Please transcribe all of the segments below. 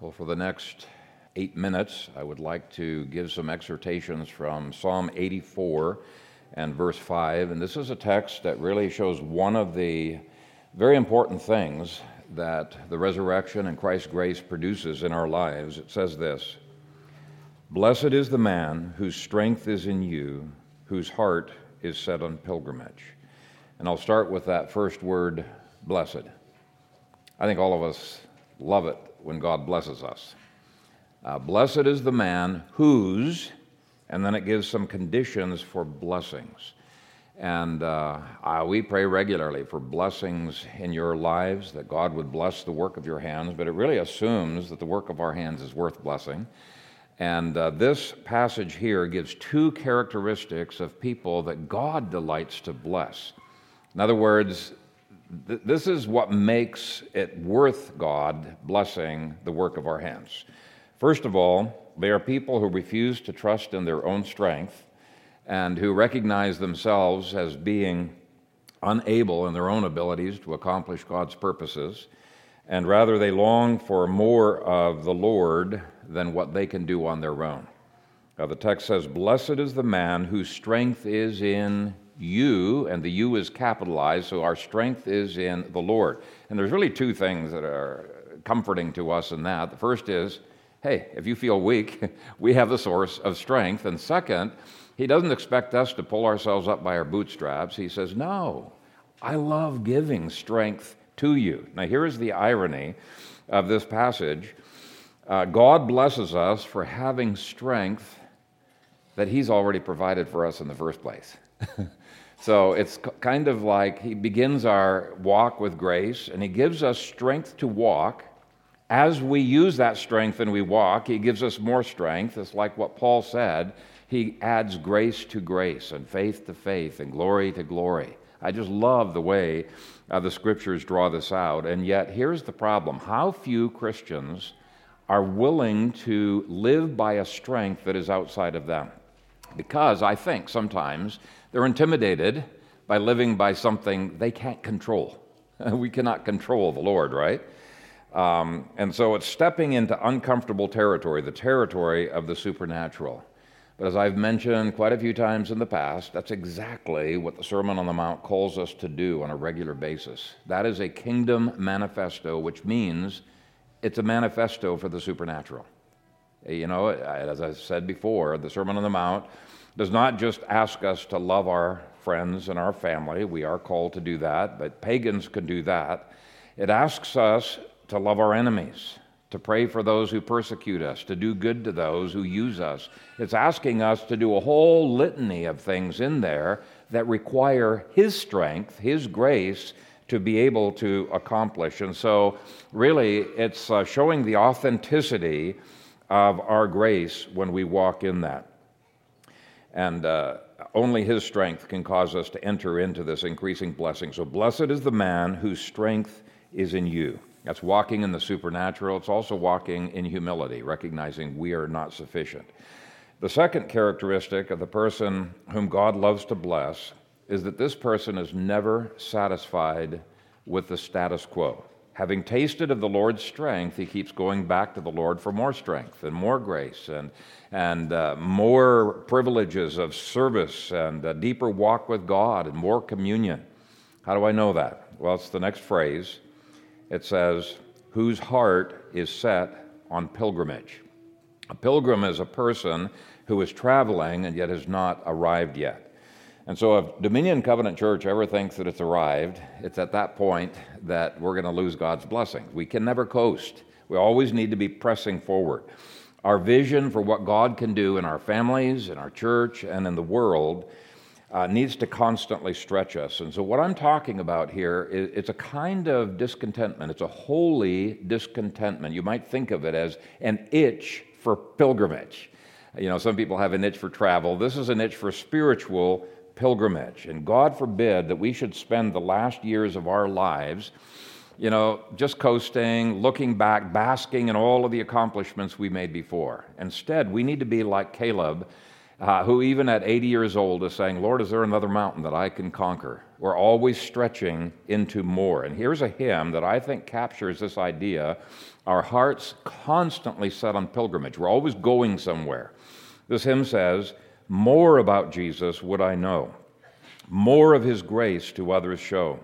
Well, for the next eight minutes, I would like to give some exhortations from Psalm 84 and verse 5. And this is a text that really shows one of the very important things that the resurrection and Christ's grace produces in our lives. It says this Blessed is the man whose strength is in you, whose heart is set on pilgrimage. And I'll start with that first word, blessed. I think all of us love it when God blesses us. Uh, blessed is the man whose, and then it gives some conditions for blessings. And uh, we pray regularly for blessings in your lives, that God would bless the work of your hands, but it really assumes that the work of our hands is worth blessing. And uh, this passage here gives two characteristics of people that God delights to bless. In other words, th- this is what makes it worth God blessing the work of our hands. First of all, they are people who refuse to trust in their own strength and who recognize themselves as being unable in their own abilities to accomplish God's purposes, and rather they long for more of the Lord than what they can do on their own. Now, the text says, Blessed is the man whose strength is in you, and the you is capitalized, so our strength is in the Lord. And there's really two things that are comforting to us in that. The first is, hey, if you feel weak, we have the source of strength. And second, he doesn't expect us to pull ourselves up by our bootstraps. He says, no, I love giving strength to you. Now, here is the irony of this passage uh, God blesses us for having strength that He's already provided for us in the first place. So it's kind of like he begins our walk with grace and he gives us strength to walk. As we use that strength and we walk, he gives us more strength. It's like what Paul said. He adds grace to grace and faith to faith and glory to glory. I just love the way uh, the scriptures draw this out. And yet, here's the problem how few Christians are willing to live by a strength that is outside of them? Because I think sometimes they're intimidated by living by something they can't control. we cannot control the Lord, right? Um, and so it's stepping into uncomfortable territory, the territory of the supernatural. But as I've mentioned quite a few times in the past, that's exactly what the Sermon on the Mount calls us to do on a regular basis. That is a kingdom manifesto, which means it's a manifesto for the supernatural. You know, as I said before, the Sermon on the Mount does not just ask us to love our friends and our family. We are called to do that, but pagans can do that. It asks us to love our enemies, to pray for those who persecute us, to do good to those who use us. It's asking us to do a whole litany of things in there that require His strength, His grace to be able to accomplish. And so, really, it's uh, showing the authenticity of our grace when we walk in that. And uh, only his strength can cause us to enter into this increasing blessing. So, blessed is the man whose strength is in you. That's walking in the supernatural. It's also walking in humility, recognizing we are not sufficient. The second characteristic of the person whom God loves to bless is that this person is never satisfied with the status quo. Having tasted of the Lord's strength, he keeps going back to the Lord for more strength and more grace and, and uh, more privileges of service and a deeper walk with God and more communion. How do I know that? Well, it's the next phrase. It says, whose heart is set on pilgrimage. A pilgrim is a person who is traveling and yet has not arrived yet. And so, if Dominion Covenant Church ever thinks that it's arrived, it's at that point that we're going to lose God's blessing. We can never coast. We always need to be pressing forward. Our vision for what God can do in our families, in our church, and in the world uh, needs to constantly stretch us. And so, what I'm talking about here is it's a kind of discontentment. It's a holy discontentment. You might think of it as an itch for pilgrimage. You know, some people have an itch for travel. This is an itch for spiritual pilgrimage. And God forbid that we should spend the last years of our lives, you know, just coasting, looking back, basking in all of the accomplishments we made before. Instead, we need to be like Caleb uh, who, even at 80 years old, is saying, Lord, is there another mountain that I can conquer? We're always stretching into more. And here's a hymn that I think captures this idea our hearts constantly set on pilgrimage. We're always going somewhere. This hymn says, More about Jesus would I know, more of his grace to others show,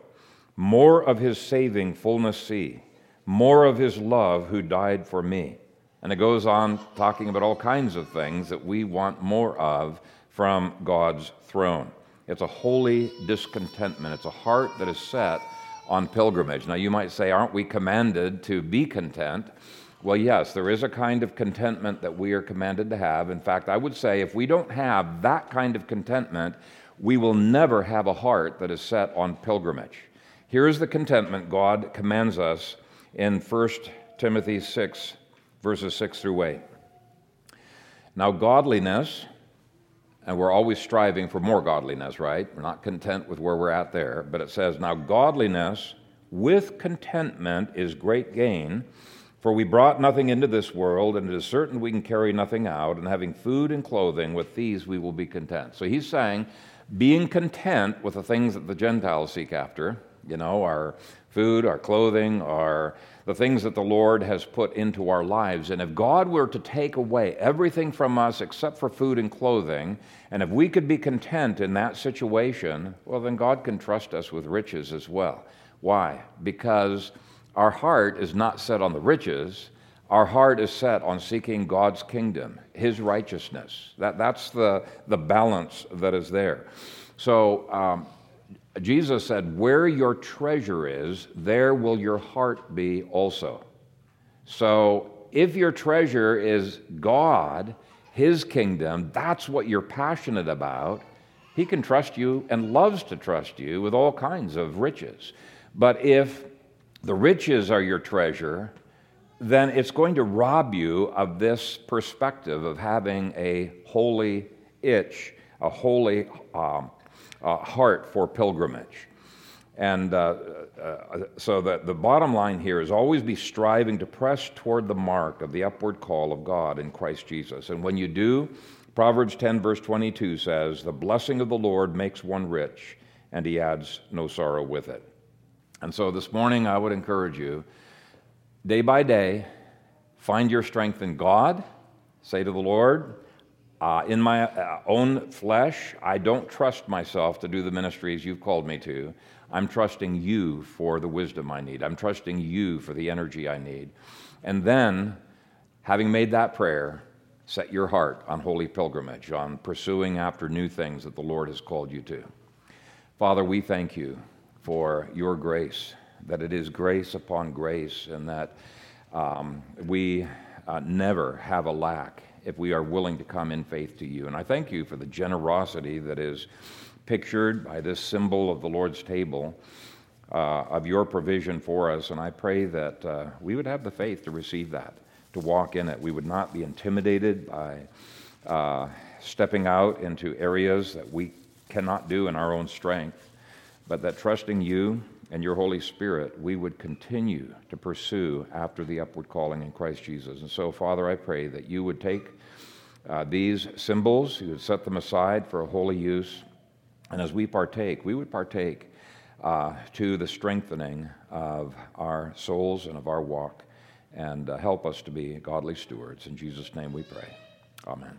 more of his saving fullness see, more of his love who died for me. And it goes on talking about all kinds of things that we want more of from God's throne. It's a holy discontentment. It's a heart that is set on pilgrimage. Now, you might say, aren't we commanded to be content? Well, yes, there is a kind of contentment that we are commanded to have. In fact, I would say if we don't have that kind of contentment, we will never have a heart that is set on pilgrimage. Here is the contentment God commands us in 1 Timothy 6 verses 6 through 8. Now, godliness, and we're always striving for more godliness, right? We're not content with where we're at there, but it says, Now, godliness with contentment is great gain. For we brought nothing into this world, and it is certain we can carry nothing out, and having food and clothing, with these we will be content. So he's saying, being content with the things that the Gentiles seek after, you know, our food, our clothing, our the things that the Lord has put into our lives. And if God were to take away everything from us except for food and clothing, and if we could be content in that situation, well, then God can trust us with riches as well. Why? Because our heart is not set on the riches. Our heart is set on seeking God's kingdom, His righteousness. That, that's the, the balance that is there. So, um, Jesus said, Where your treasure is, there will your heart be also. So if your treasure is God, His kingdom, that's what you're passionate about, He can trust you and loves to trust you with all kinds of riches. But if the riches are your treasure, then it's going to rob you of this perspective of having a holy itch, a holy um, uh, heart for pilgrimage. And uh, uh, so the, the bottom line here is always be striving to press toward the mark of the upward call of God in Christ Jesus. And when you do, Proverbs 10, verse 22 says, The blessing of the Lord makes one rich, and he adds no sorrow with it. And so this morning, I would encourage you, day by day, find your strength in God. Say to the Lord, uh, in my uh, own flesh, I don't trust myself to do the ministries you've called me to. I'm trusting you for the wisdom I need. I'm trusting you for the energy I need. And then, having made that prayer, set your heart on holy pilgrimage, on pursuing after new things that the Lord has called you to. Father, we thank you for your grace, that it is grace upon grace, and that um, we uh, never have a lack if we are willing to come in faith to you. And I thank you for the generosity that is pictured by this symbol of the Lord's table. Uh, of your provision for us, and I pray that uh, we would have the faith to receive that, to walk in it. We would not be intimidated by uh, stepping out into areas that we cannot do in our own strength, but that trusting you and your Holy Spirit, we would continue to pursue after the upward calling in Christ Jesus. And so, Father, I pray that you would take uh, these symbols, you would set them aside for a holy use. And as we partake, we would partake uh, to the strengthening of our souls and of our walk and uh, help us to be godly stewards. In Jesus' name we pray. Amen.